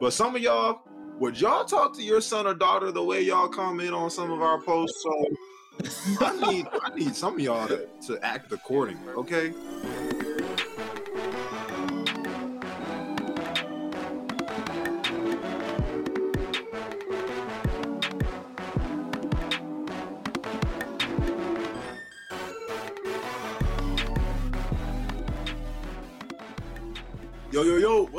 But some of y'all, would y'all talk to your son or daughter the way y'all comment on some of our posts? So I need I need some of y'all to, to act accordingly, okay?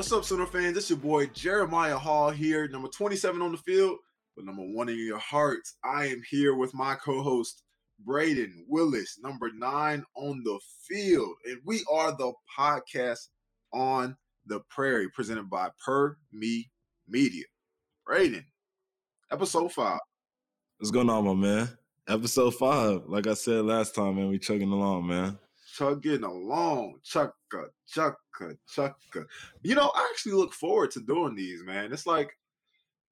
What's up, Sooner fans? It's your boy Jeremiah Hall here, number 27 on the field, but number one in your hearts. I am here with my co host, Brayden Willis, number nine on the field. And we are the podcast on the prairie, presented by Per Me Media. Brayden, episode five. What's going on, my man? Episode five. Like I said last time, man, we chugging along, man chugging along, chucka, chucka, chucka. You know, I actually look forward to doing these, man. It's like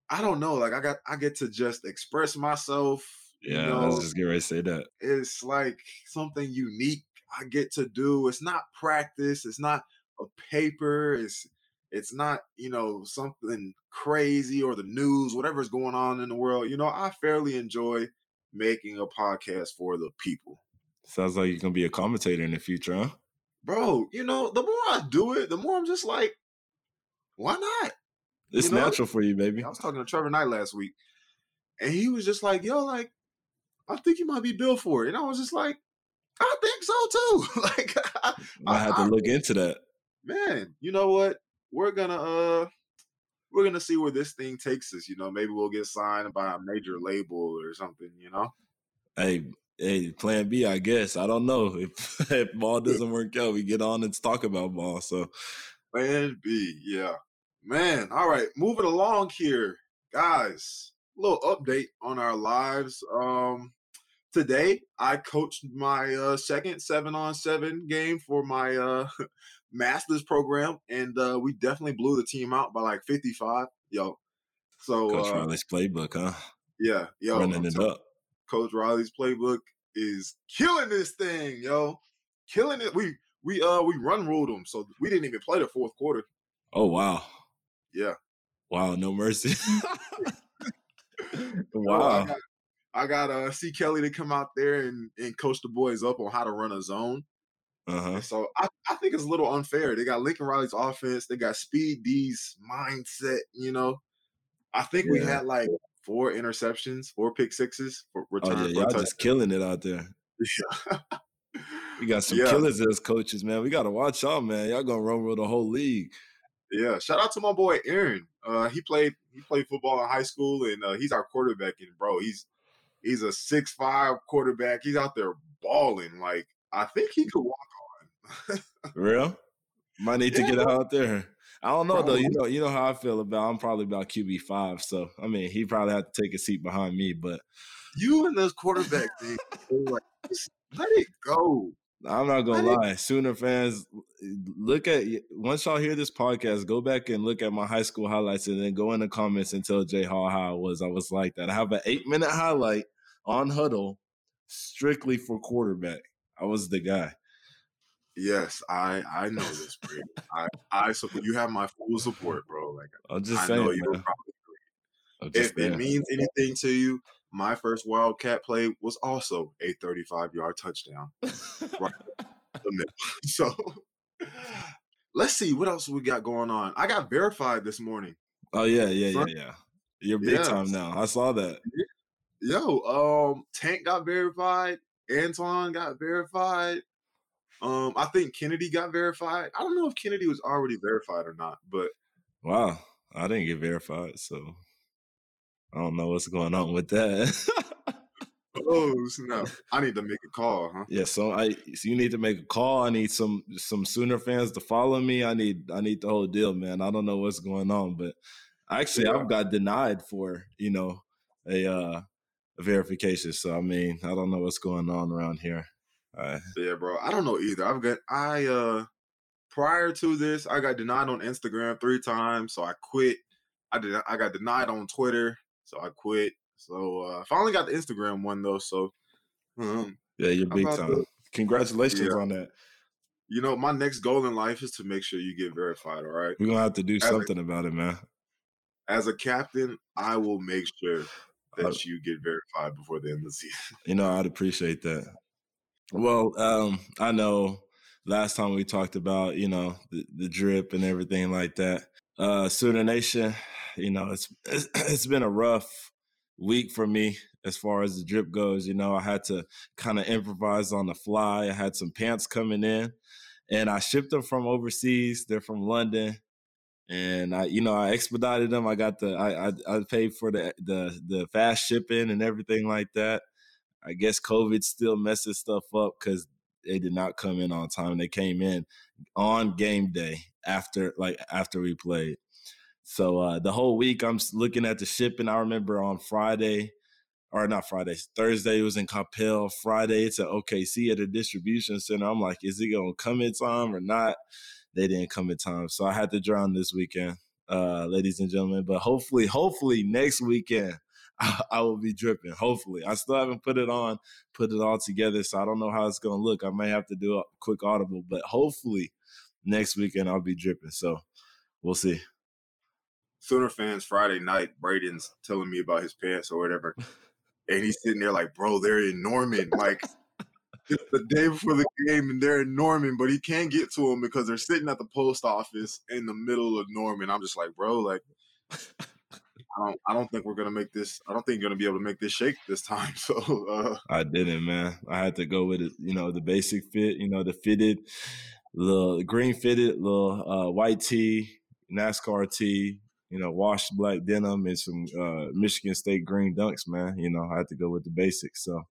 I don't know, like I got I get to just express myself. Yeah, you know, I was just getting ready to say that. It's like something unique I get to do. It's not practice. It's not a paper. It's it's not you know something crazy or the news, whatever's going on in the world. You know, I fairly enjoy making a podcast for the people. Sounds like you're gonna be a commentator in the future, huh? Bro, you know, the more I do it, the more I'm just like, why not? It's you know? natural for you, baby. I was talking to Trevor Knight last week, and he was just like, "Yo, like, I think you might be built for it," and I was just like, "I think so too." like, I, I had to I, look into that. Man, you know what? We're gonna uh, we're gonna see where this thing takes us. You know, maybe we'll get signed by a major label or something. You know. Hey, hey, plan B, I guess. I don't know. If if ball doesn't work out, we get on and talk about ball. So plan B, yeah. Man, all right. Moving along here, guys. A little update on our lives. Um today I coached my uh second seven on seven game for my uh master's program, and uh we definitely blew the team out by like 55. Yo. So Coach uh, Riley's playbook, huh? Yeah, yo. Running it up. Coach Riley's playbook is killing this thing, yo. Killing it. We we uh we run ruled them, so we didn't even play the fourth quarter. Oh wow. Yeah. Wow, no mercy. wow. I got, I got uh C Kelly to come out there and, and coach the boys up on how to run a zone. Uh-huh. So I, I think it's a little unfair. They got Lincoln Riley's offense, they got Speed D's mindset, you know. I think yeah. we had like four interceptions, four pick sixes return. Oh, yeah, y'all just killing it out there. we got some yeah. killers as coaches, man. We got to watch y'all, man. Y'all gonna run with the whole league. Yeah, shout out to my boy Aaron. Uh, he played he played football in high school, and uh, he's our quarterback. And bro, he's he's a six five quarterback. He's out there balling. Like I think he could walk on. Real? Might need yeah, to get out there. I don't know though. You know, you know how I feel about. I'm probably about QB five, so I mean, he probably had to take a seat behind me. But you and this quarterback thing, like, let it go. I'm not gonna let lie. It- Sooner fans, look at once y'all hear this podcast, go back and look at my high school highlights, and then go in the comments and tell Jay Hall how I was. I was like that. I have an eight minute highlight on Hudl strictly for quarterback. I was the guy. Yes, I I know this, bro. I I so you have my full support, bro. Like I'm just I saying, know you're probably If it means anything to you, my first Wildcat play was also a 35 yard touchdown. right. So let's see what else we got going on. I got verified this morning. Oh yeah, yeah, yeah, yeah. You're big yes. time now. I saw that. Yo, um, Tank got verified. Antoine got verified. Um, I think Kennedy got verified. I don't know if Kennedy was already verified or not, but wow, I didn't get verified, so I don't know what's going on with that. oh snap! I need to make a call, huh? Yeah, so I so you need to make a call. I need some some Sooner fans to follow me. I need I need the whole deal, man. I don't know what's going on, but actually yeah. I've got denied for you know a uh a verification. So I mean I don't know what's going on around here. Uh, yeah, bro. I don't know either. I've got I uh prior to this, I got denied on Instagram three times, so I quit. I did I got denied on Twitter, so I quit. So uh finally got the Instagram one though, so um, yeah, you're big time. To, Congratulations yeah. on that. You know, my next goal in life is to make sure you get verified, all right? We're gonna have to do As something a, about it, man. as a captain, I will make sure that you get verified before the end of the season. You know, I'd appreciate that. Well, um, I know last time we talked about, you know, the, the drip and everything like that. Uh Sooner Nation, you know, it's it's been a rough week for me as far as the drip goes. You know, I had to kind of improvise on the fly. I had some pants coming in and I shipped them from overseas. They're from London. And I, you know, I expedited them. I got the, I, I, I paid for the, the, the fast shipping and everything like that. I guess COVID still messes stuff up because they did not come in on time. They came in on game day after, like after we played. So uh, the whole week I'm looking at the shipping. I remember on Friday, or not Friday, Thursday was in Coppell. Friday it's at OKC at a distribution center. I'm like, is it gonna come in time or not? They didn't come in time, so I had to drown this weekend, uh, ladies and gentlemen. But hopefully, hopefully next weekend I, will be dripping. Hopefully, I still haven't put it on, put it all together, so I don't know how it's gonna look. I may have to do a quick audible, but hopefully next weekend I'll be dripping. So we'll see. Sooner fans Friday night, Brayden's telling me about his pants or whatever. And he's sitting there like, bro, they're in Norman. Like the day before the game and they're in Norman, but he can't get to them because they're sitting at the post office in the middle of Norman. I'm just like, bro, like I don't I don't think we're gonna make this I don't think you're gonna be able to make this shake this time. So uh I didn't, man. I had to go with it, you know, the basic fit, you know, the fitted, the green fitted, little uh, white tee, NASCAR tee, you know, washed black denim and some uh, Michigan State green dunks, man. You know, I had to go with the basics. So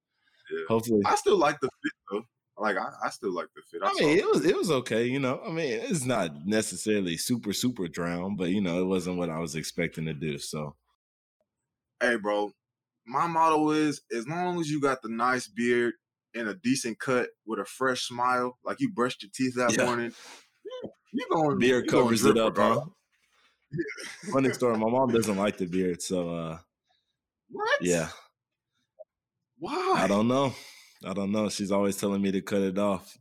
yeah. hopefully, I still like the fit though. Like I, I still like the fit. I, I mean, it was it was okay. You know, I mean, it's not necessarily super super drown, but you know, it wasn't what I was expecting to do. So, hey, bro, my motto is as long as you got the nice beard and a decent cut with a fresh smile, like you brushed your teeth that yeah. morning, you going to beard covers it up, huh? Funny story. My mom doesn't like the beard, so uh what? Yeah. Why? I don't know. I don't know. She's always telling me to cut it off.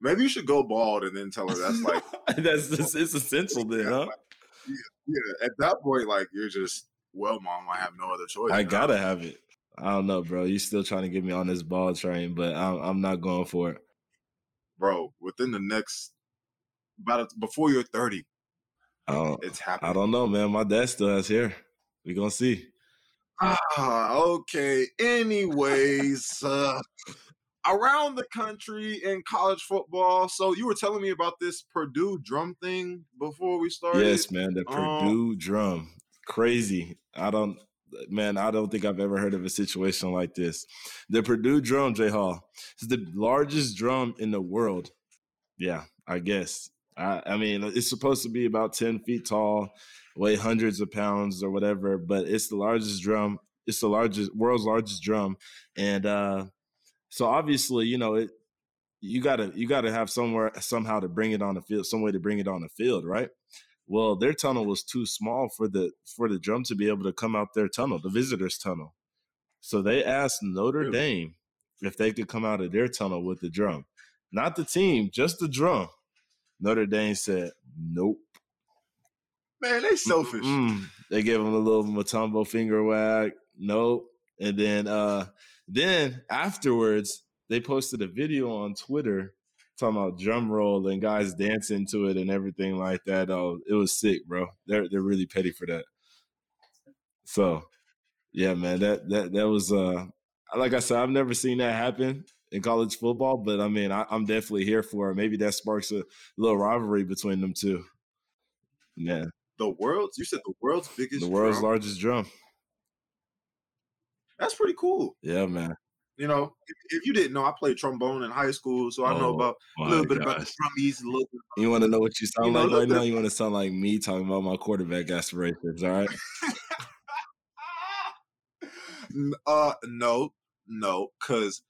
Maybe you should go bald and then tell her that's like that's just it's essential then, huh? Like, yeah, yeah, at that point, like you're just well, mom, I have no other choice. I gotta know? have it. I don't know, bro. You still trying to get me on this ball train, but I'm, I'm not going for it, bro. Within the next about a, before you're 30, it's happening. I don't know, man. My dad still has hair. We gonna see. Ah, okay. Anyways, uh, around the country in college football. So you were telling me about this Purdue drum thing before we started. Yes, man. The um, Purdue drum, crazy. I don't, man. I don't think I've ever heard of a situation like this. The Purdue drum, J Hall, is the largest drum in the world. Yeah, I guess I, I mean, it's supposed to be about 10 feet tall, weigh hundreds of pounds or whatever, but it's the largest drum. It's the largest, world's largest drum. And uh, so obviously, you know, it, you gotta you gotta have somewhere somehow to bring it on the field, some way to bring it on the field, right? Well, their tunnel was too small for the for the drum to be able to come out their tunnel, the visitors' tunnel. So they asked Notre really? Dame if they could come out of their tunnel with the drum, not the team, just the drum. Notre Dame said, nope. Man, they selfish. Mm-mm. They gave him a little Mutombo finger wag. Nope. And then uh then afterwards, they posted a video on Twitter talking about drum roll and guys dancing to it and everything like that. Oh, it was sick, bro. They're they're really petty for that. So yeah, man, that that that was uh like I said, I've never seen that happen in college football. But I mean, I, am definitely here for it. Maybe that sparks a little rivalry between them two. Yeah. The world's you said the world's biggest the world's drum? largest drum. That's pretty cool. Yeah, man. You know, if, if, you didn't know, I played trombone in high school, so I know oh about a little bit about the drummies. A little you want to know what you sound you know, like right now? You want to sound like me talking about my quarterback aspirations, all right? uh, no, no, because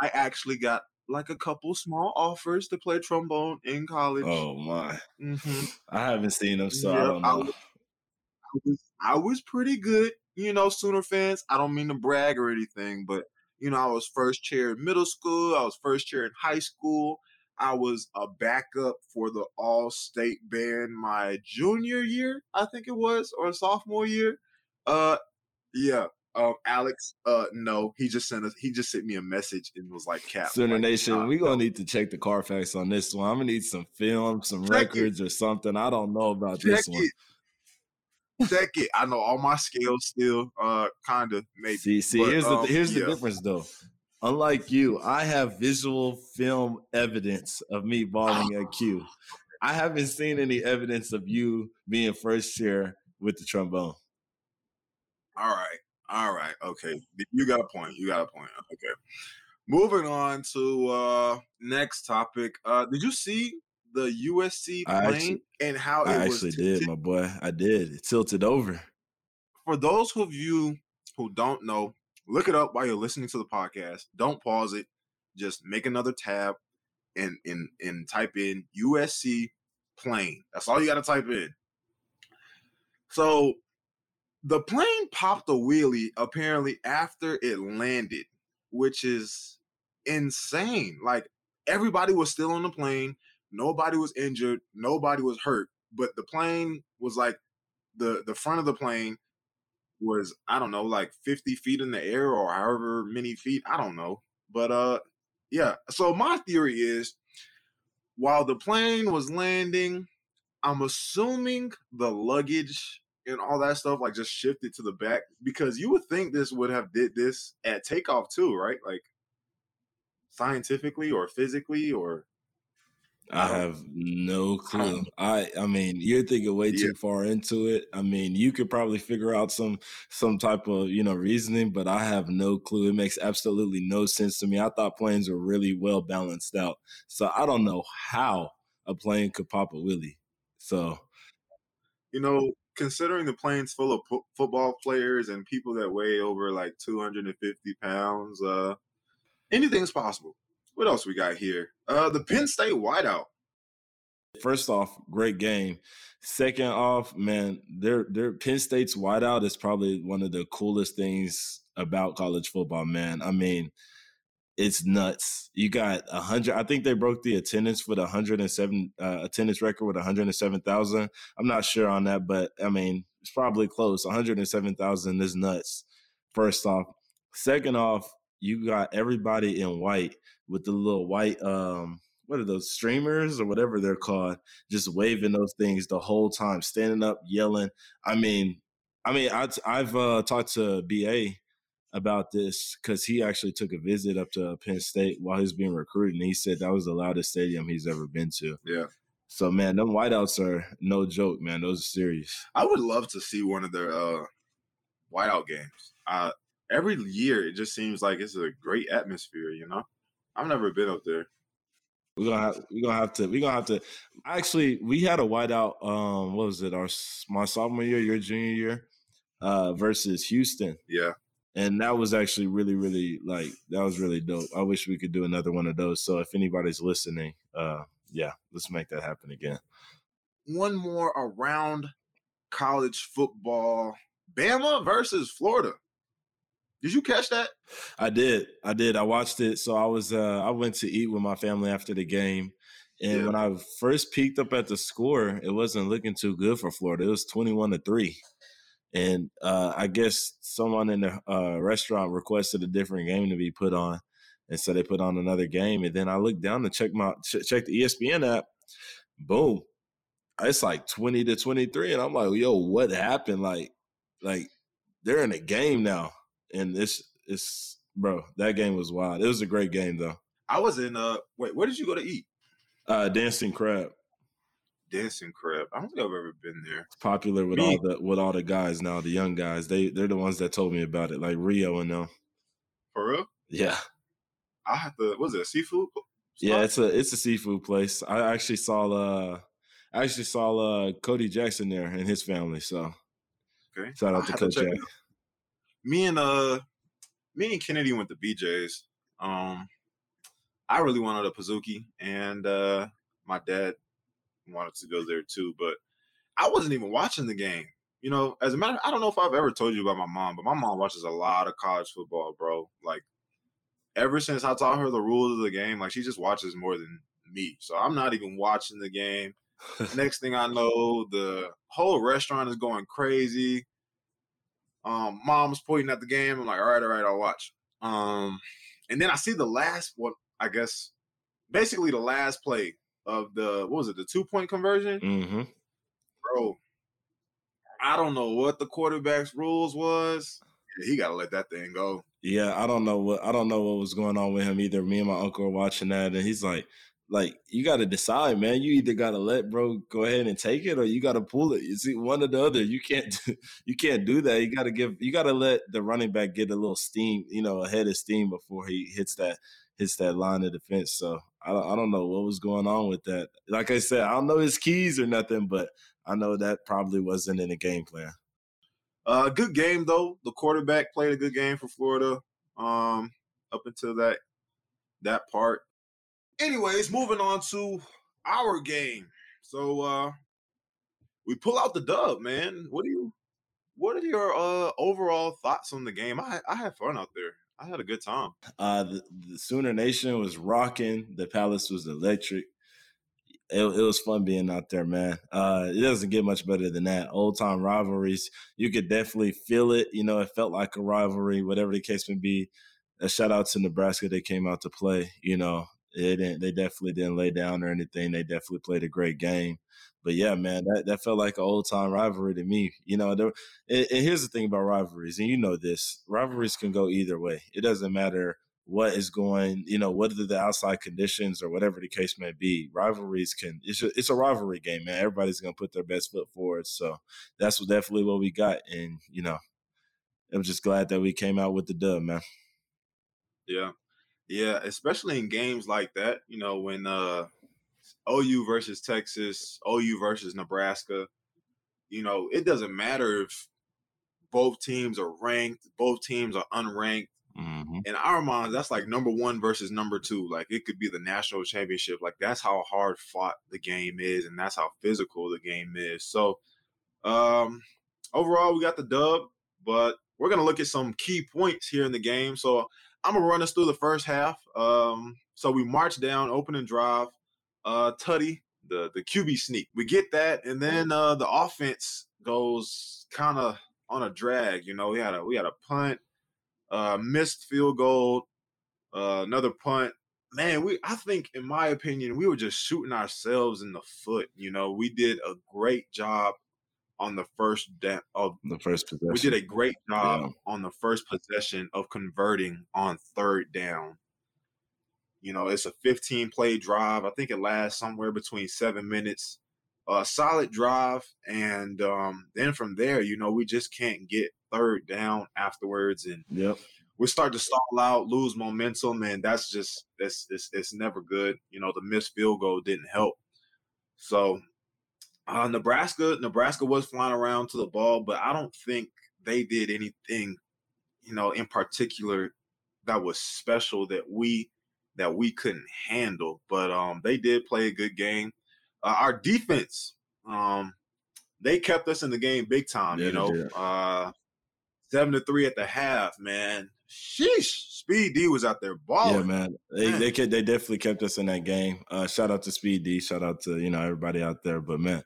I actually got like a couple small offers to play trombone in college. Oh my! Mm-hmm. I haven't seen them, so I don't know. I was, I was, I was pretty good, you know. Sooner fans. I don't mean to brag or anything, but you know, I was first chair in middle school. I was first chair in high school. I was a backup for the All State band my junior year, I think it was, or sophomore year. Uh, yeah. Um, Alex, uh, no, he just sent us. He just sent me a message and was like, "Cap, Sooner like, Nation, nah, we gonna no. need to check the Carfax on this one. I'm gonna need some film, some Check it. records, or something. I don't know about check this one. it, check it." I know all my scales still, uh, kind of maybe. See, see, But, here's the um, here's yeah. the difference though. Unlike you, I have visual film evidence of me balling at Q. I haven't seen any evidence of you being first chair with the trombone. All right. All right. Okay. You got a point. You got a point. Okay. Moving on to uh next topic. Uh did you see the USC plane actually- and how it I actually did, my boy. I did. It tilted over. for those of you who don't know, look it up while you're listening to the podcast. Don't pause it. Just make another tab and and and type in USC plane. That's all you got to type in. So the plane popped a wheelie apparently after it landed, which is insane. Like everybody was still on the plane, nobody was injured, nobody was hurt, but the plane was like the the front of the plane was I don't know like 50 feet in the air or however many feet I don't know but uh yeah so my theory is while the plane was landing I'm assuming the luggage and all that stuff like just shifted to the back because you would think this would have did this at takeoff too right like scientifically or physically or I I have no clue. I I mean, you're thinking way Yeah. too far into it. I mean, you could probably figure out some some type of, you know, reasoning, but I have no clue. It makes absolutely no sense to me. I thought planes were really well balanced out. So I don't know how a plane could pop a wheelie. So you know, considering the plane's full of po- football players and people that weigh over like 250 pounds, uh, anything's possible. What else we got here? Uh, the Penn State whiteout. First off, great game. Second off, man, their their Penn State's wideout is probably one of the coolest things about college football, man. I mean, it's nuts. You got a hundred. I think they broke the attendance with a hundred and seven uh, attendance record with one hundred and seven thousand. I'm not sure on that, but I mean, it's probably close. One hundred and seven thousand is nuts. First off, second off, you got everybody in white with the little white um what are those streamers or whatever they're called just waving those things the whole time standing up yelling i mean i mean I, i've uh, talked to ba about this because he actually took a visit up to Penn State while he was being recruited, and he said that was the loudest stadium he's ever been to. Yeah. So man, them whiteouts are no joke, man. Those are serious. I would love to see one of their uh, whiteout games. Uh, every year, it just seems like it's a great atmosphere. You know, I've never been up there. We're gonna have we're gonna have to we're gonna have to actually we had a whiteout um what was it our my sophomore year your junior year uh versus Houston Yeah, and that was actually really really like that was really dope. I wish we could do another one of those. So if anybody's listening, uh yeah, let's make that happen again. one more around college football: Bama versus Florida. Did you catch that? I did. I did. I watched it. So I was uh I went to eat with my family after the game. And Yeah. when I first peeked up at the score, it wasn't looking too good for Florida. It was 21 to 3. And uh I guess someone in the uh restaurant requested a different game to be put on. And so they put on another game. And then I looked down to check my ch- check the ESPN app. Boom. It's like 20 to 23. And I'm like, yo, what happened? Like, like they're in a game now and it's it's bro that game was wild it was a great game though I was in. Uh, wait, where did you go to eat? uh dancing crab Dancing Crab. I don't think I've ever been there. it's popular with Me- all the with all the guys now the young guys they they're the ones that told me about it like rio and them For real? yeah I have to. Was it a seafood? yeah it's a it's a seafood place i actually saw uh i actually saw uh cody jackson there and his family so Okay. shout out to coach Jack. Me and uh, me and Kennedy went to BJ's. Um, I really wanted a Pizookie, and uh, my dad wanted to go there too. But I wasn't even watching the game. You know, as a matter, I don't know if I've ever told you about my mom, but my mom watches a lot of college football, bro. Like, ever since I taught her the rules of the game, like she just watches more than me. So I'm not even watching the game. Next thing I know, the whole restaurant is going crazy. Um, mom's pointing at the game. I'm like, all right, all right, I'll watch. Um, and then I see the last what I guess basically the last play of the what was it, the two point conversion? Mm-hmm. Bro, I don't know what the quarterback's rules was. Yeah, he gotta let that thing go. Yeah, I don't know what I don't know what was going on with him either. Me and my uncle were watching that, and he's like, like you got to decide, man. You either got to let bro go ahead and take it, or you got to pull it. You see, one or the other. You can't, do, you can't do that. You got to give, you got to let the running back get a little steam, you know, ahead of steam before he hits that hits that line of defense. So I don't, I don't know what was going on with that. Like I said, I don't know his keys or nothing, but I know that probably wasn't in the game plan. Uh, good game though. The quarterback played a good game for Florida. Um, up until that that part. Anyways, moving on to our game. So uh we pull out the dub, man. What do you what are your uh overall thoughts on the game? I I had fun out there. I had a good time. Uh the, the Sooner Nation was rocking. The Palace was electric. It, it, was fun being out there, man. Uh, it doesn't get much better than that. Old time rivalries, you could definitely feel it. You know, it felt like a rivalry, whatever the case may be. A shout out to Nebraska, they came out to play. You know, they didn't. They definitely didn't lay down or anything. They definitely played a great game. But yeah, man, that, that felt like an old time rivalry to me. You know, there, and, and here's the thing about rivalries, and you know this: rivalries can go either way. It doesn't matter what is going, you know, are the outside conditions or whatever the case may be. Rivalries can it's a, it's a rivalry game, man. Everybody's gonna put their best foot forward. So that's what, definitely what we got, and you know, I'm just glad that we came out with the dub, man. Yeah, yeah, especially in games like that, you know, when uh OU versus Texas, OU versus Nebraska, you know, it doesn't matter if both teams are ranked, both teams are unranked. Mm-hmm. In our minds, that's like number one versus number two. Like it could be the national championship. Like that's how hard fought the game is, and that's how physical the game is. So, um, overall, we got the dub, but we're gonna look at some key points here in the game. So I'm gonna run us through the first half. Um, so we march down, opening drive, uh, Tutty, the the QB sneak. We get that, and then uh, the offense goes kind of on a drag. You know, we had a we had a punt, uh, missed field goal, uh, another punt. Man, we I think, in my opinion, we were just shooting ourselves in the foot. You know, we did a great job on the first de- of the first possession. We did a great job yeah. on the first possession of converting on third down. You know, it's a 15 play drive. I think it lasts somewhere between seven minutes. A solid drive, and um, then from there, you know, we just can't get third down afterwards, and yep. we start to stall out, lose momentum, and that's just it's it's, it's never good. You know, the missed field goal didn't help. So uh, Nebraska, Nebraska was flying around to the ball, but I don't think they did anything, you know, in particular that was special that we that we couldn't handle. But um, they did play a good game. Uh, our defense, um, they kept us in the game big time. Yeah, you know, uh, seven to three at the half, man. Sheesh, Speed D was out there balling. Yeah, man. They man. they they definitely kept us in that game. Uh, shout out to Speed D. Shout out to you know everybody out there. But man,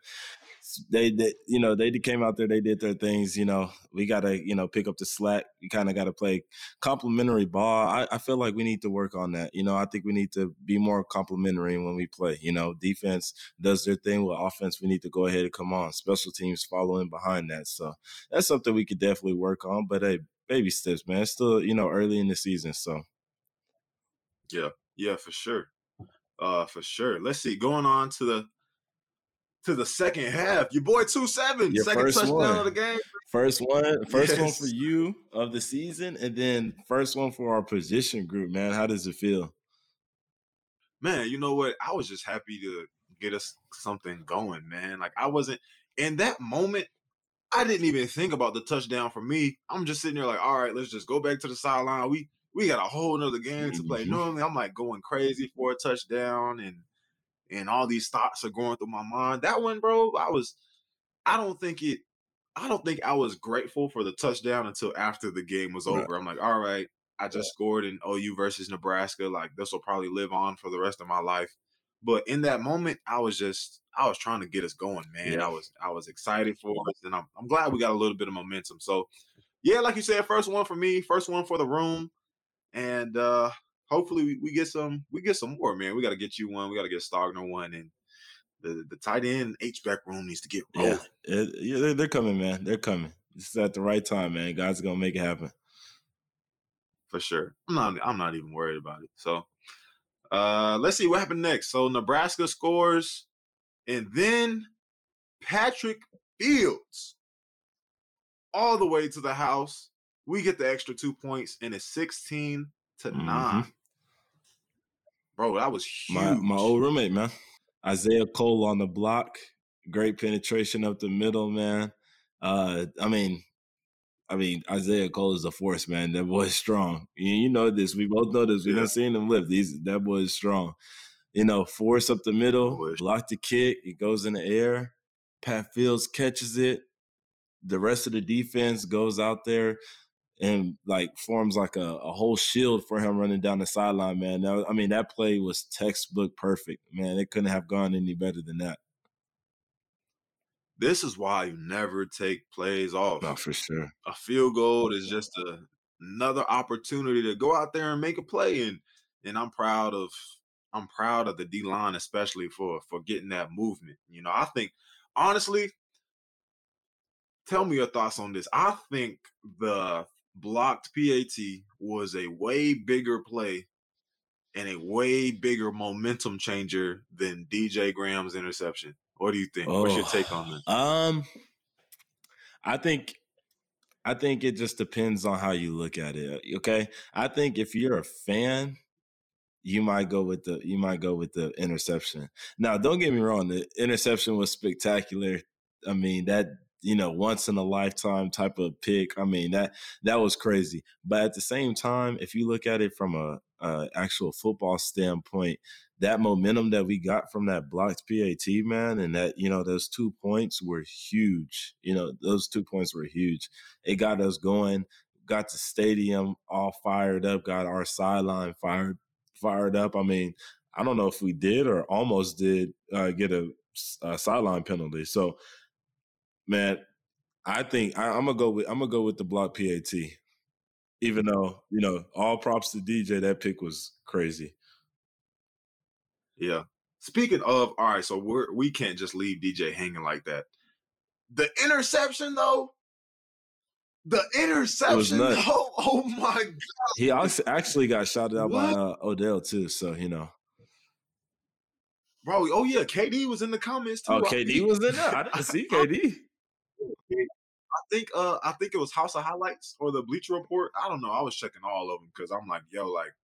they, they you know they came out there they did their things you know we gotta you know pick up the slack you kind of gotta play complementary ball I, I feel like we need to work on that you know i think we need to be more complementary when we play you know defense does their thing with offense we need to go ahead and come on special teams following behind that so that's something we could definitely work on but hey baby steps man it's still you know early in the season so. Yeah yeah for sure uh for sure let's see going on to the to the second half. Your boy two seven, Your second touchdown one. of the game. First one, first yes. one for you of the season, and then first one for our position group. Man, how does it feel? Man, you know what? I was just happy to get us something going, man. Like I wasn't in that moment. I didn't even think about the touchdown for me. I'm just sitting there like, all right, let's just go back to the sideline. We we got a whole nother game to play. Mm-hmm. Normally, I'm like going crazy for a touchdown and and all these thoughts are going through my mind. That one, bro, I was, I don't think it, I don't think I was grateful for the touchdown until after the game was over. Right. I'm like, all right, I just yeah. scored in OU versus Nebraska. Like this will probably live on for the rest of my life. But in that moment, I was just I was trying to get us going, man. Yeah. I was I was excited for us, and I'm I'm glad we got a little bit of momentum. So yeah, like you said, first one for me, first one for the room, and uh hopefully we, we get some we get some more, man. We got to get you one. We got to get Stogner one, and the the tight end H back room needs to get rolling. Yeah, yeah they're, they're coming, man. They're coming. It's at the right time, man. God's gonna make it happen for sure. I'm not I'm not even worried about it. So uh let's see what happened next. So Nebraska scores, and then Patrick Fields all the way to the house. We get the extra two points, and it's 16 to mm-hmm. 9. Bro, that was huge. My, my old roommate, man. Isaiah Coe on the block. Great penetration up the middle, man. Uh, I mean, I mean, Isaiah Coe is a force, man. That boy's strong. You, you know this. We both know this. We yeah. seen him lift. He's that boy is strong. You know, force up the middle, block the kick. It goes in the air. Pat Fields catches it. The rest of the defense goes out there and like forms like a, a whole shield for him running down the sideline, man. Now, I mean, that play was textbook perfect, man. It couldn't have gone any better than that. This is why you never take plays off. No, for sure. A field goal is just a, another opportunity to go out there and make a play, and and I'm proud of I'm proud of the D line, especially for for getting that movement. You know, I think honestly, tell me your thoughts on this. I think the blocked PAT was a way bigger play and a way bigger momentum changer than DJ Graham's interception. What do you think? Oh, What's your take on that? Um, I think, I think it just depends on how you look at it. Okay, I think if you're a fan, you might go with the you might go with the interception. Now, don't get me wrong, the interception was spectacular. I mean that you know once in a lifetime type of pick. I mean that that was crazy. But at the same time, if you look at it from a, a actual football standpoint, that momentum that we got from that blocked PAT man, and that you know those two points were huge. You know those two points were huge. It got us going. Got the stadium all fired up. Got our sideline fired fired up. I mean, I don't know if we did or almost did uh, get a, a sideline penalty. So man, I think I, am gonna go with I'm gonna go with the block PAT. Even though you know, all props to DJ, that pick was crazy. Yeah. Speaking of, all right, so we're we can't just leave DJ hanging like that. The interception though, the interception. Oh, oh my god! He actually got shouted out what? by uh, Odell too. So you know, bro. Oh yeah, KD was in the comments too. Oh, KD was in there. I didn't see KD. I think uh I think it was House of Highlights or the Bleacher Report. I don't know. I was checking all of them because I'm like, yo, like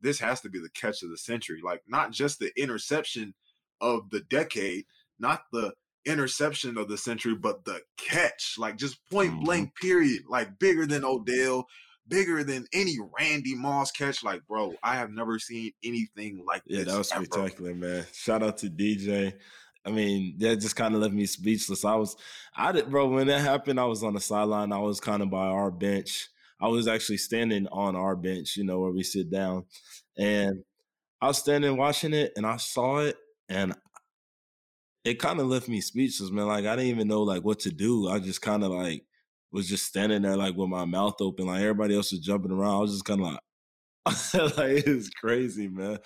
this has to be the catch of the century. Like not just the interception of the decade, not the interception of the century, but the catch, like just point mm-hmm. blank, period, like bigger than Odell, bigger than any Randy Moss catch. Like, bro, I have never seen anything like yeah, this. Yeah, that was ever. spectacular, man. Shout out to DJ. I mean, that just kind of left me speechless. I was, I did, bro. When that happened, I was on the sideline. I was kind of by our bench. I was actually standing on our bench, you know, where we sit down, and I was standing watching it, and I saw it, and it kind of left me speechless, man. Like I didn't even know like what to do. I just kind of like was just standing there like with my mouth open, like everybody else was jumping around. I was just kind of like, like it's crazy, man.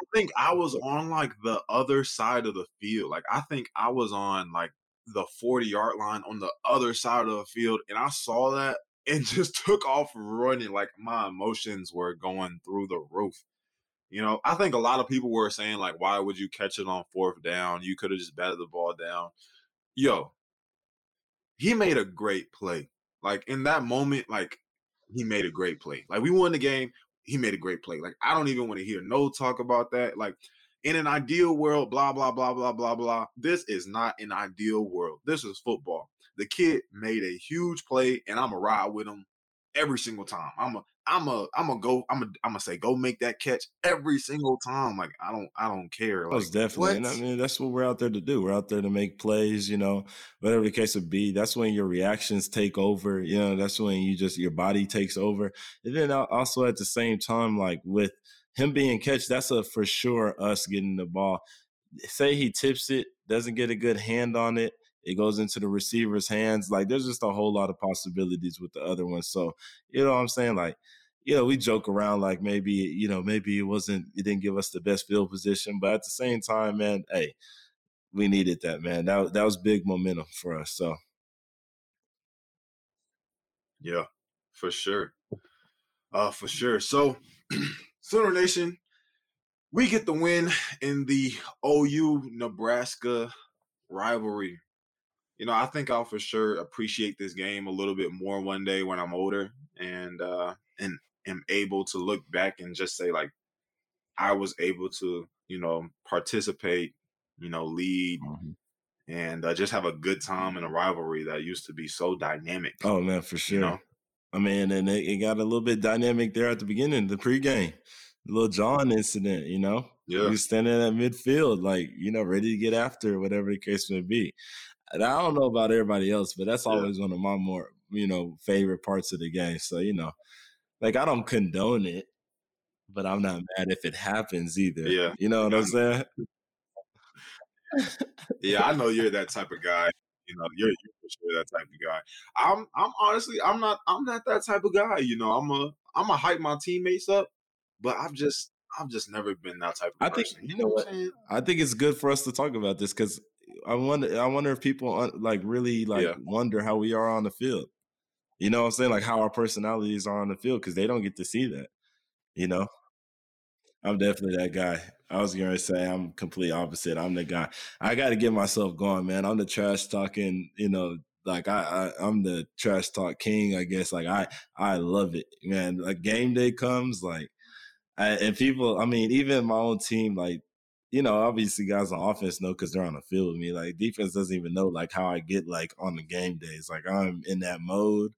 I think I was on like the other side of the field. Like I think I was on like the 40 yard line on the other side of the field and I saw that and just took off running like my emotions were going through the roof. You know, I think a lot of people were saying like, why would you catch it on fourth down? You could have just batted the ball down. Yo, he made a great play. Like in that moment, like he made a great play. Like we won the game. He made a great play. Like I don't even want to hear no talk about that. Like in an ideal world, blah blah blah blah blah blah. This is not an ideal world. This is football. The kid made a huge play, and I'm a ride with him every single time. I'm a I'm a I'm gonna go I'm a I'm gonna say go make that catch every single time. Like I don't I don't care. Like, that's definitely. And I mean that's what we're out there to do. We're out there to make plays. You know, whatever the case would be. That's when your reactions take over. You know, that's when you just your body takes over. And then also at the same time, like with him being catch, that's a for sure us getting the ball. Say he tips it, doesn't get a good hand on it, it goes into the receiver's hands. Like there's just a whole lot of possibilities with the other one. So, you know what I'm saying? Like, you know, we joke around like maybe, you know, maybe it wasn't, it didn't give us the best field position, but at the same time, man, hey, we needed that, man. That that was big momentum for us. So, yeah, for sure, uh, for sure. So, Sooner Nation, we get the win in the OU Nebraska rivalry. You know, I think I'll for sure appreciate this game a little bit more one day when I'm older and uh and am able to look back and just say like I was able to, you know, participate, you know, lead mm-hmm. and uh, just have a good time in a rivalry that used to be so dynamic. Oh man, for sure. You know? I mean, and it, it, got a little bit dynamic there at the beginning, the pregame, the little John incident. You know, yeah, he was standing at midfield, like you know, ready to get after whatever the case may be. And I don't know about everybody else, but that's always yeah. one of my more you know favorite parts of the game. So you know, like I don't condone it, but I'm not mad if it happens either. Yeah, you know what I'm saying. yeah, I know you're that type of guy. You know, you're, you're for sure that type of guy. I'm I'm honestly I'm not I'm not that type of guy. You know, I'm a I'm a hype my teammates up, but I've just I've just never been that type of I person. Think, you know what? I think it's good for us to talk about this because I wonder I wonder if people like really like yeah. wonder how we are on the field. You know what I'm saying? Like how our personalities are on the field because they don't get to see that. You know, I'm definitely that guy. I was gonna say I'm complete opposite. I'm the guy. I got to get myself going, man. I'm the trash talking. You know, like I, I am the trash talk king. I guess. Like I I love it, man. Like game day comes, like, I, and people. I mean, even my own team, like. You know, obviously, guys on offense know because they're on the field with me. Like defense doesn't even know like how I get like on the game days. Like I'm in that mode.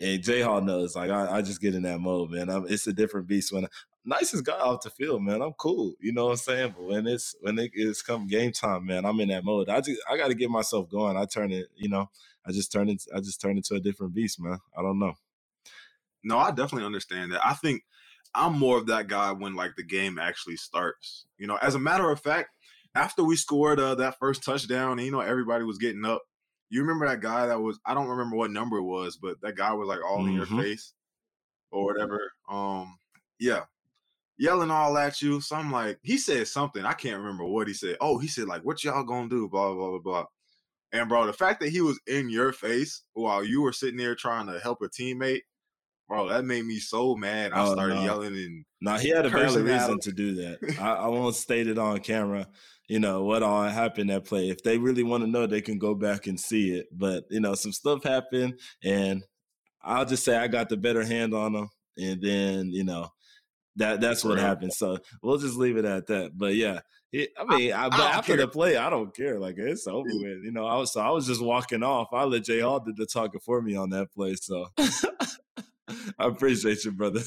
And J Hall knows, like I, I, just get in that mode, man. I'm, it's a different beast when nicest guy off the field, man. I'm cool. You know what I'm saying? But when it's when it is come game time, man, I'm in that mode. I just I gotta get myself going. I turn it, you know, I just turn it I just turn into a different beast, man. I don't know. No, I definitely understand that. I think I'm more of that guy when like the game actually starts. You know, as a matter of fact, after we scored uh, that first touchdown, and you know everybody was getting up. You remember that guy that was I don't remember what number it was, but that guy was like all mm-hmm. in your mm-hmm. face or whatever. Um, yeah, yelling all at you. So I'm like, he said something. I can't remember what he said. Oh, he said, like, what y'all gonna do? Blah, blah, blah, blah. And bro, the fact that he was in your face while you were sitting there trying to help a teammate, bro, that made me so mad. I oh, started no. yelling and now he had a valid reason to do that. I, I won't state it on camera, you know, what all happened that play. If they really want to know, they can go back and see it. But, you know, some stuff happened and I'll just say I got the better hand on them. And then, you know, that that's what happened. So we'll just leave it at that. But yeah, it, I mean, I, I, but after care. the play, I don't care. Like it's over with. You know, I was so I was just walking off. I let Jay Hall did the talking for me on that play. So I appreciate you, brother.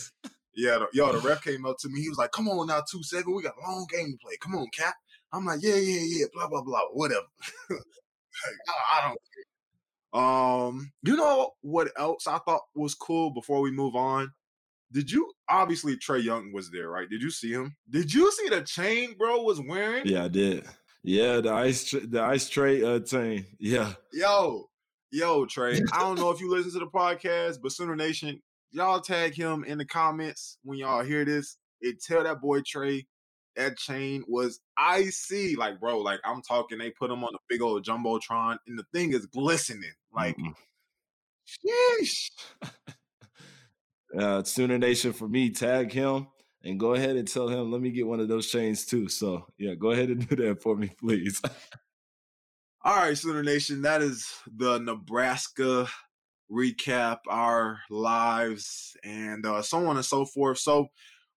Yeah, the, yo, the ref came up to me. He was like, "Come on now, two seconds. We got a long game to play. Come on, Cap." I'm like, "Yeah, yeah, yeah." Blah blah blah. Whatever. I, I don't care. Um, you know what else I thought was cool before we move on? Did you obviously Trae Young was there, right? Did you see him? Did you see the chain bro was wearing? Yeah, I did. Yeah, the ice the ice Trae uh, chain. Yeah. Yo, yo, Trae. I don't know if you listen to the podcast, but Sooner Nation, y'all tag him in the comments when y'all hear this. It tell that boy Trae that chain was icy. Like, bro, like I'm talking, they put him on a big old jumbotron, and the thing is glistening. Like, mm sheesh. uh, Sooner Nation for me, tag him and go ahead and tell him, let me get one of those chains too. So yeah, go ahead and do that for me, please. All right, Sooner Nation, that is the Nebraska recap, our lives, and uh, so on and so forth. So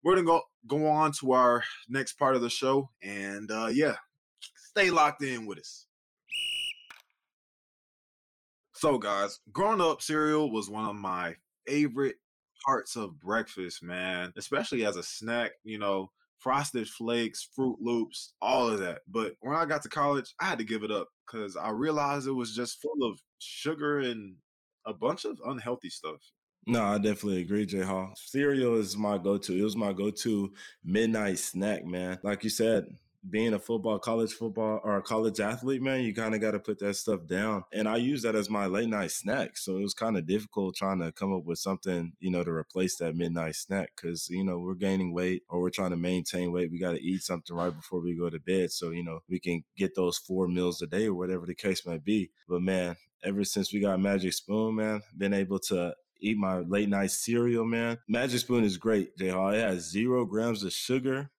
we're gonna go go on to our next part of the show, and uh, yeah, stay locked in with us. So, guys, growing up, cereal was one of my favorite parts of breakfast, man, especially as a snack, you know, frosted flakes, fruit loops, all of that. But when I got to college, I had to give it up because I realized it was just full of sugar and a bunch of unhealthy stuff. No, I definitely agree, Jay Hall. Cereal is my go-to. It was my go-to midnight snack, man. Like you said, being a football, college football, or a college athlete, man, you kind of got to put that stuff down. And I use that as my late night snack. So it was kind of difficult trying to come up with something, you know, to replace that midnight snack because, you know, we're gaining weight or we're trying to maintain weight. We got to eat something right before we go to bed. So, you know, we can get those four meals a day or whatever the case might be. But man, ever since we got Magic Spoon, man, been able to eat my late night cereal, man. Magic Spoon is great, J Hall. It has zero grams of sugar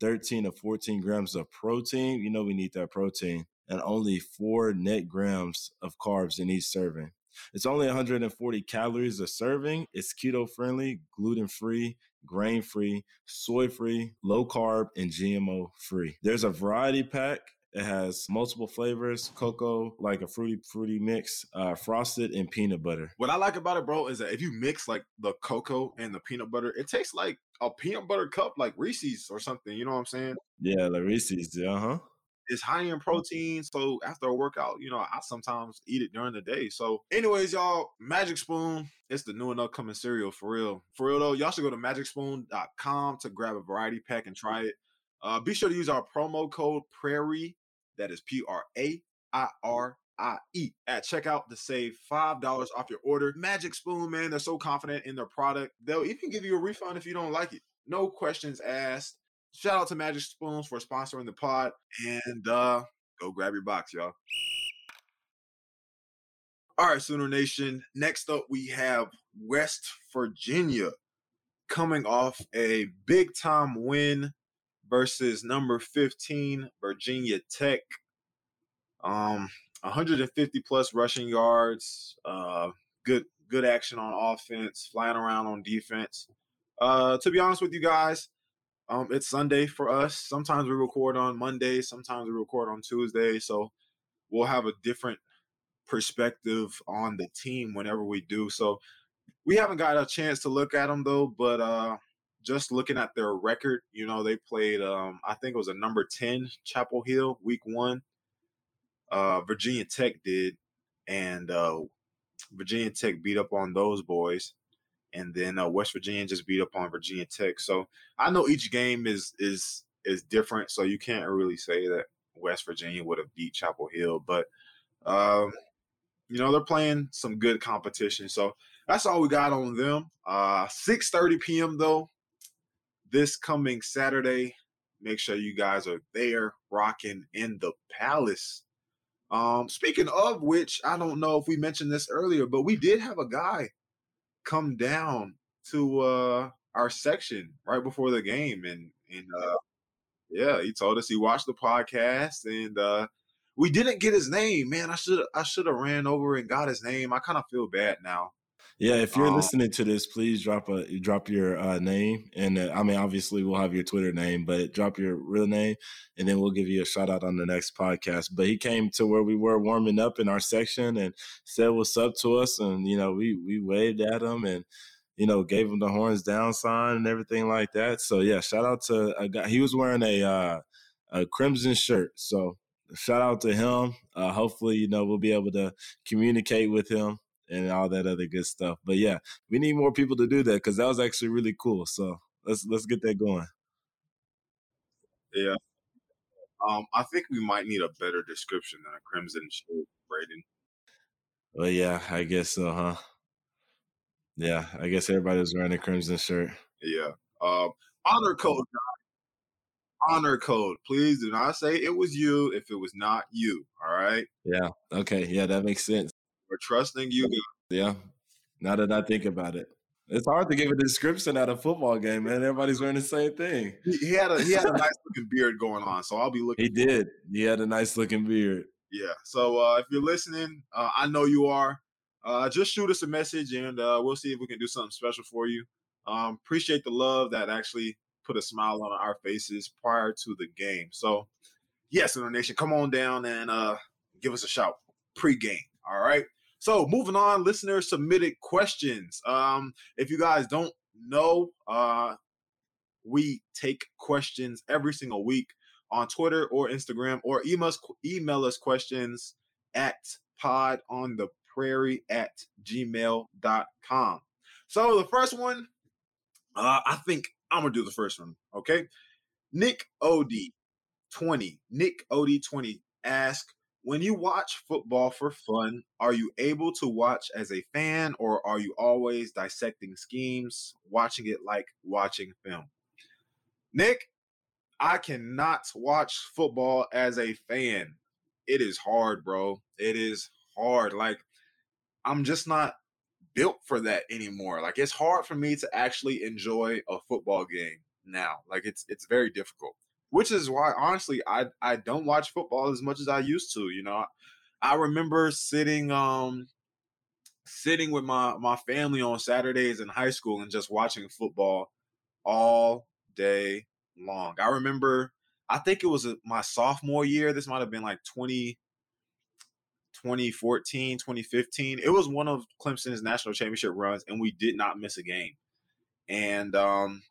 13 to 14 grams of protein. You know, we need that protein, and only four net grams of carbs in each serving. It's only 140 calories a serving. It's keto friendly, gluten free, grain free, soy free, low carb, and GMO free. There's a variety pack it has multiple flavors, cocoa, like a fruity fruity mix, uh, frosted, and peanut butter. What I like about it, bro, is that if you mix like the cocoa and the peanut butter, it tastes like a peanut butter cup, like Reese's or something. You know what I'm saying? Yeah, like Reese's. Uh huh. It's high in protein, so after a workout, you know, I sometimes eat it during the day. So, anyways, y'all, Magic Spoon, it's the new and upcoming cereal for real. For real though, y'all should go to magicspoon.com to grab a variety pack and try it. Uh, be sure to use our promo code Prairie. That is P R A I R I E at checkout to save five dollars off your order. Magic Spoon, man, they're so confident in their product. They'll even give you a refund if you don't like it. No questions asked. Shout out to Magic Spoons for sponsoring the pod, and uh, go grab your box, y'all. All right, Sooner Nation. Next up, we have West Virginia coming off a big time win versus number 15, Virginia Tech. Um, 150 plus rushing yards, uh, good good action on offense, flying around on defense. Uh, to be honest with you guys, um, it's Sunday for us. Sometimes we record on Monday, sometimes we record on Tuesday, so we'll have a different perspective on the team whenever we do. So we haven't got a chance to look at them though, but uh, just looking at their record, you know, they played um, I think it was a number 10 Chapel Hill week 1. Uh, Virginia Tech did and uh, Virginia Tech beat up on those boys and then uh, West Virginia just beat up on Virginia Tech. So I know each game is is is different, so you can't really say that West Virginia would have beat Chapel Hill, but um, you know they're playing some good competition. So that's all we got on them. Uh, 6:30 p.m. though this coming Saturday. Make sure you guys are there rocking in the palace. Um, speaking of which, I don't know if we mentioned this earlier, but we did have a guy come down to uh our section right before the game and and uh yeah, he told us he watched the podcast and uh we didn't get his name, man. I should I should have ran over and got his name. I kind of feel bad now. Yeah, if you're um, listening to this, please drop a drop your uh, name, and uh, I mean, obviously, we'll have your Twitter name, but drop your real name, and then we'll give you a shout out on the next podcast. But he came to where we were warming up in our section and said what's up to us, and you know, we we waved at him and you know gave him the horns down sign and everything like that. So yeah, shout out to a guy. He was wearing a uh, a crimson shirt, so shout out to him. Uh, hopefully, you know, we'll be able to communicate with him and all that other good stuff. But yeah, we need more people to do that because that was actually really cool. So let's let's get that going. Yeah. Um, I think we might need a better description than a crimson shirt, Brayden. Well, yeah, I guess so, huh? Yeah, I guess everybody was wearing a crimson shirt. Yeah. Um, honor code, honor code. Please do not say it was you if it was not you. All right. Yeah. Okay. Yeah, that makes sense. We're trusting you. Yeah. Now that I think about it. It's hard to give a description at a football game, man. Everybody's wearing the same thing. He, he had a he had a nice looking beard going on, so I'll be looking. He did. He had a nice looking beard. Yeah. So uh, if you're listening, uh, I know you are. Uh, just shoot us a message, and uh, we'll see if we can do something special for you. Um, appreciate the love that actually put a smile on our faces prior to the game. So, yes, Sooner Nation, come on down and uh, give us a shout pre-game. All right. So moving on, listener submitted questions. Um, if you guys don't know, uh, we take questions every single week on Twitter or Instagram, or email us, email us questions at pod on the prairie at gmail.com. So the first one, uh, I think I'm gonna do the first one. Okay, Nick Od, twenty. Nick Od, twenty. Ask when you watch football for fun, are you able to watch as a fan, or are you always dissecting schemes, watching it like watching film? Nick, I cannot watch football as a fan. It is hard, bro. It is hard. Like I'm just not built for that anymore. Like it's hard for me to actually enjoy a football game now. Like it's it's very difficult. Which is why honestly I I don't watch football as much as I used to, you know. I remember sitting um sitting with my my family on Saturdays in high school and just watching football all day long. I remember I think it was my sophomore year. This might have been like 20 2014, 2015. It was one of Clemson's national championship runs, and we did not miss a game. And um,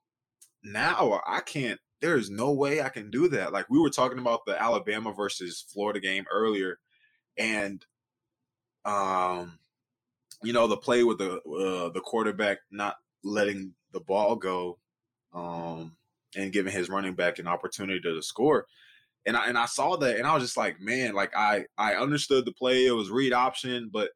now I can't, there is no way I can do that. Like we were talking about the Alabama versus Florida game earlier, and um, you know, the play with the uh, the quarterback not letting the ball go um and giving his running back an opportunity to score and I and I saw that, and I was just like, man, like I I understood the play. It was read option, but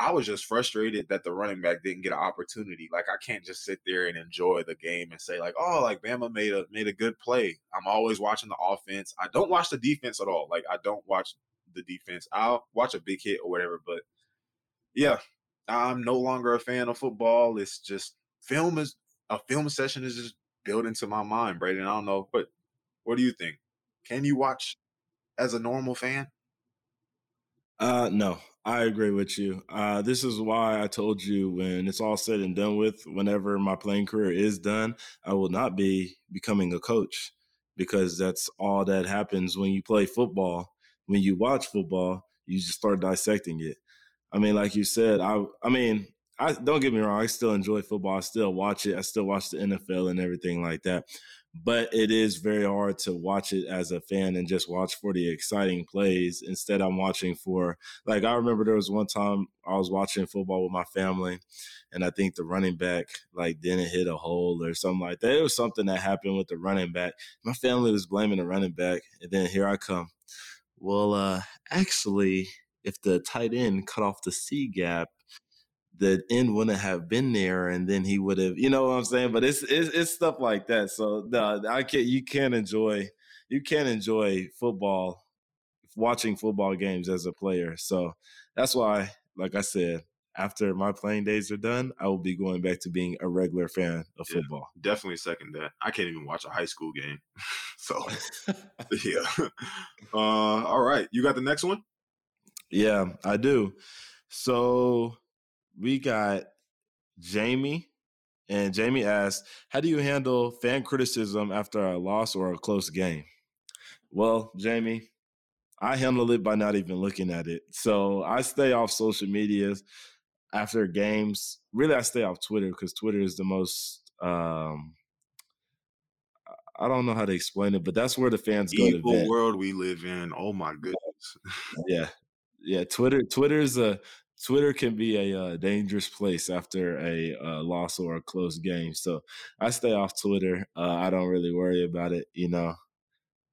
I was just frustrated that the running back didn't get an opportunity. Like I can't just sit there and enjoy the game and say like, oh, like Bama made a made a good play. I'm always watching the offense. I don't watch the defense at all. Like I don't watch the defense. I'll watch a big hit or whatever, but yeah, I'm no longer a fan of football. It's just film is a film session is just built into my mind, Brayden. I don't know, but what do you think? Can you watch as a normal fan? Uh, no, I agree with you. Uh, this is why I told you when it's all said and done with, whenever my playing career is done, I will not be becoming a coach because that's all that happens when you play football. When you watch football, you just start dissecting it. I mean, like you said, I I mean, I don't get me wrong, I still enjoy football. I still watch it. I still watch the NFL and everything like that but it is very hard to watch it as a fan and just watch for the exciting plays. Instead, I'm watching for like I remember there was one time I was watching football with my family, and I think the running back like didn't hit a hole or something like that. It was something that happened with the running back. My family was blaming the running back, and then here I come. Well, uh, actually, if the tight end cut off the C gap, the end wouldn't have been there and then he would have you know what i'm saying? But it's it's, it's stuff like that. So no, i can't you can't enjoy you can't enjoy football watching football games as a player. So that's why like i said after my playing days are done i will be going back to being a regular fan of yeah, football. definitely second that. I can't even watch a high school game. So yeah. Uh all right. You got the next one? Yeah i do. So we got Jamie, and Jamie asked, "How do you handle fan criticism after a loss or a close game?" Well, Jamie, I handle it by not even looking at it. So I stay off social media after games. Really, I stay off Twitter because Twitter is the most. Um, I don't know how to explain it, but that's where the fans go. Evil world we live in. Oh my goodness. yeah, yeah. Twitter, Twitter is a Twitter can be a uh, dangerous place after a uh, loss or a close game. So I stay off Twitter. Uh, I don't really worry about it. You know,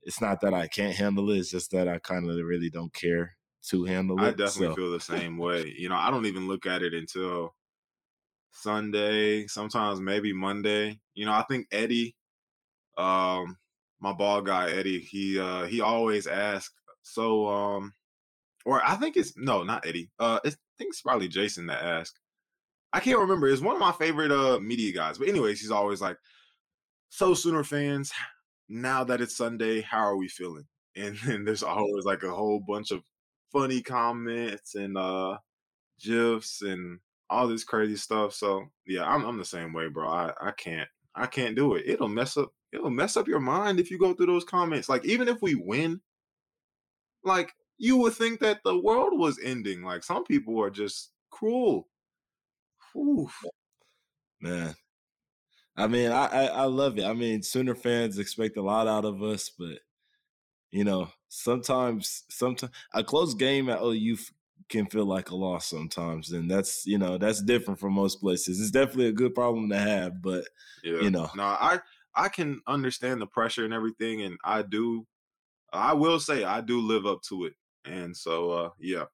it's not that I can't handle it. It's just that I kind of really don't care to handle it. I definitely so. feel the same way. You know, I don't even look at it until Sunday, sometimes maybe Monday. You know, I think Eddie, um, my ball guy Eddie, he uh he always asks, so um or I think it's no, not Eddie. Uh it's think it's probably Jason that asked. I can't remember. It's one of my favorite uh media guys. But anyways, he's always like, "So Sooner fans, now that it's Sunday, how are we feeling?" And then there's always like a whole bunch of funny comments and uh gifs and all this crazy stuff. So yeah, I'm I'm the same way, bro. I I can't I can't do it. It'll mess up it'll mess up your mind if you go through those comments. Like even if we win, like you would think that the world was ending. Like some people are just cruel. Oof. Man. I mean, I, I, I love it. I mean, Sooner fans expect a lot out of us, but you know, sometimes sometimes a close game at OU can feel like a loss sometimes. And that's, you know, that's different from most places. It's definitely a good problem to have, but yeah. you know. No, I I can understand the pressure and everything, and I do I will say I do live up to it. And so uh yeah.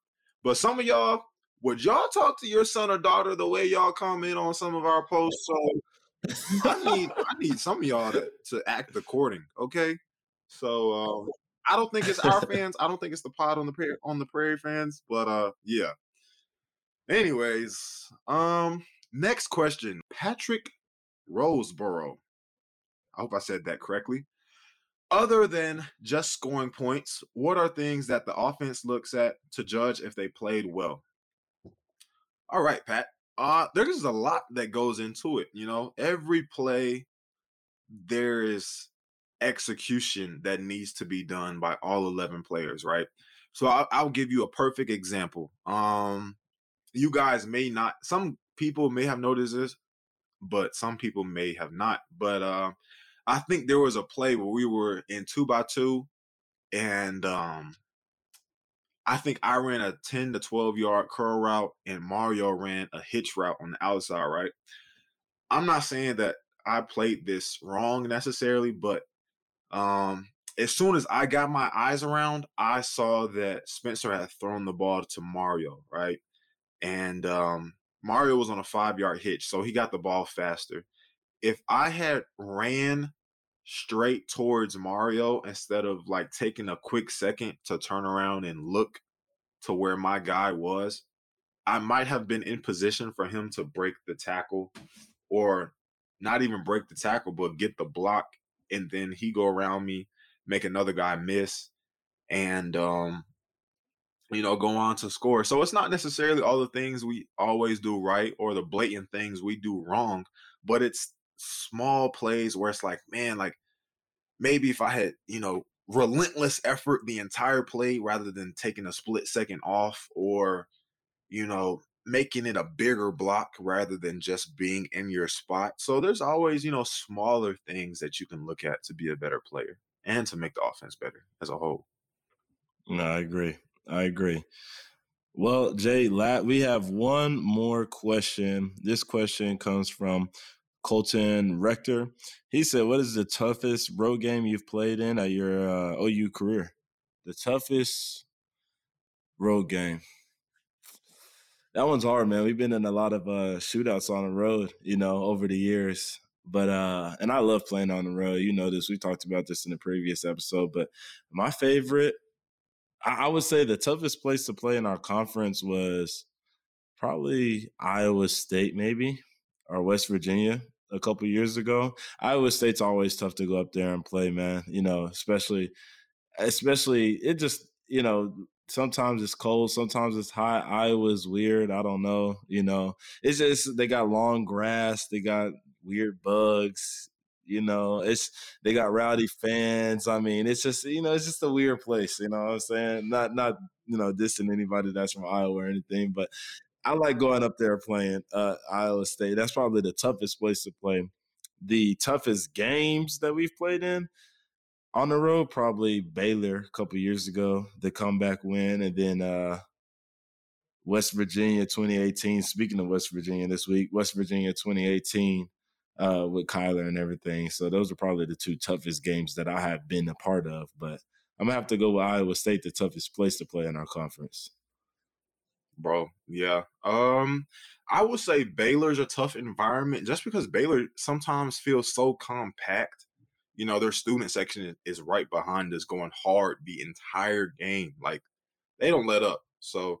But some of y'all, would y'all talk to your son or daughter the way y'all comment on some of our posts? So I need I need some of y'all to, to act according, okay? So um I don't think it's our fans. I don't think it's the pod on the prairie on the prairie fans, but uh yeah. Anyways, um next question. Patrick Roseboro. I hope I said that correctly. Other than just scoring points, what are things that the offense looks at to judge if they played well? All right, Pat. Uh there's a lot that goes into it, you know. Every play there is execution that needs to be done by all 11 players, right? So I'll, I'll give you a perfect example. Um, you guys may not, some people may have noticed this, but some people may have not. But uh, I think there was a play where we were in two by two, and um, I think I ran a 10 to 12 yard curl route, and Mario ran a hitch route on the outside, right? I'm not saying that I played this wrong necessarily, but um, as soon as I got my eyes around, I saw that Spencer had thrown the ball to Mario, right? And um, Mario was on a five yard hitch, so he got the ball faster. If I had ran straight towards Mario instead of like taking a quick second to turn around and look to where my guy was, I might have been in position for him to break the tackle or not even break the tackle, but get the block and then he go around me, make another guy miss, and um, you know, go on to score. So it's not necessarily all the things we always do right or the blatant things we do wrong, but it's small plays where it's like, man, like maybe if I had, you know, relentless effort the entire play rather than taking a split second off or, you know, making it a bigger block rather than just being in your spot. So there's always, you know, smaller things that you can look at to be a better player and to make the offense better as a whole. No, I agree. I agree. Well, Jay, we have one more question. This question comes from Colton Rector. He said, "What is the toughest road game you've played in at your uh, OU career? The toughest road game." that one's hard, man. We've been in a lot of uh, shootouts on the road, you know, over the years. But uh, and I love playing on the road. You know this. We talked about this in the previous episode. But my favorite, I, I would say, the toughest place to play in our conference was probably Iowa State, maybe or West Virginia a couple years ago. Iowa State's always tough to go up there and play, man. You know, especially, especially it just you know sometimes it's cold, sometimes it's hot. Iowa's weird. I don't know. You know, it's just they got long grass, they got weird bugs. You know, it's they got rowdy fans. I mean, it's just you know, it's just a weird place. You know what I'm saying? Not not you know dissing anybody that's from Iowa or anything, but I like going up there playing uh, Iowa State. That's probably the toughest place to play. The toughest games that we've played in on the road, probably Baylor a couple years ago, the comeback win, and then uh, West Virginia 2018. Speaking of West Virginia this week, West Virginia 2018 uh, with Kyler and everything. So those are probably the two toughest games that I have been a part of. But I'm gonna have to go with Iowa State, the toughest place to play in our conference. Bro, yeah. Um, I would say Baylor's a tough environment just because Baylor sometimes feels so compact you know, their student section is right behind us going hard the entire game. Like they don't let up. So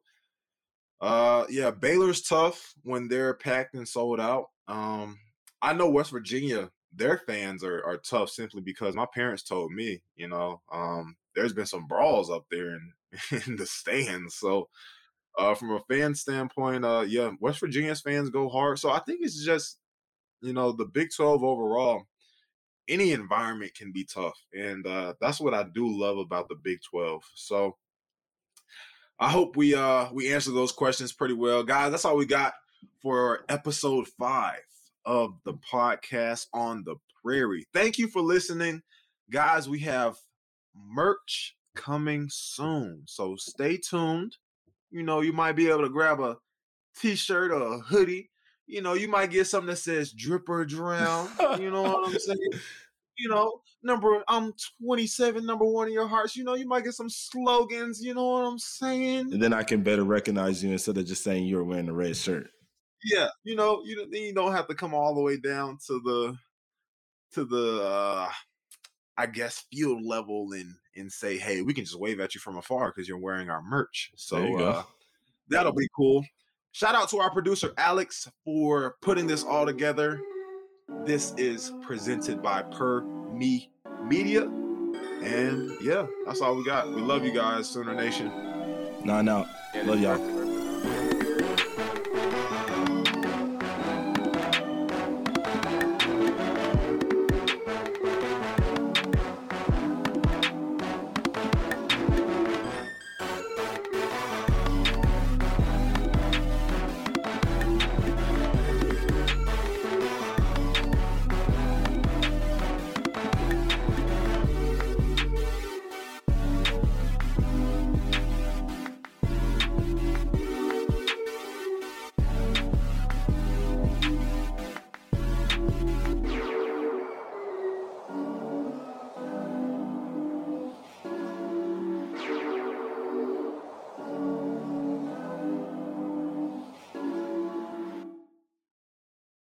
uh yeah, Baylor's tough when they're packed and sold out. Um I know West Virginia, their fans are are tough simply because my parents told me, you know, um there's been some brawls up there in in the stands. So uh from a fan standpoint, uh yeah, West Virginia's fans go hard. So I think it's just you know, the Big 12 overall any environment can be tough, and uh, that's what I do love about the Big Twelve. So I hope we uh we answer those questions pretty well, guys. That's all we got for episode five of the podcast on the prairie. Thank you for listening, guys. We have merch coming soon, so stay tuned. You know, you might be able to grab a t-shirt or a hoodie. You know, you might get something that says dripper drown. You know what I'm saying? You know, number I'm 27, number one in your hearts. You know, you might get some slogans. You know what I'm saying? And then I can better recognize you instead of just saying you're wearing a red shirt. Yeah, you know, you you don't have to come all the way down to the to the uh I guess field level and and say, hey, we can just wave at you from afar because you're wearing our merch. So uh, that'll be cool. Shout out to our producer Alex for putting this all together. This is presented by Per Me Media. And yeah, that's all we got. We love you guys, Sooner Nation. Nah, no. Love y'all.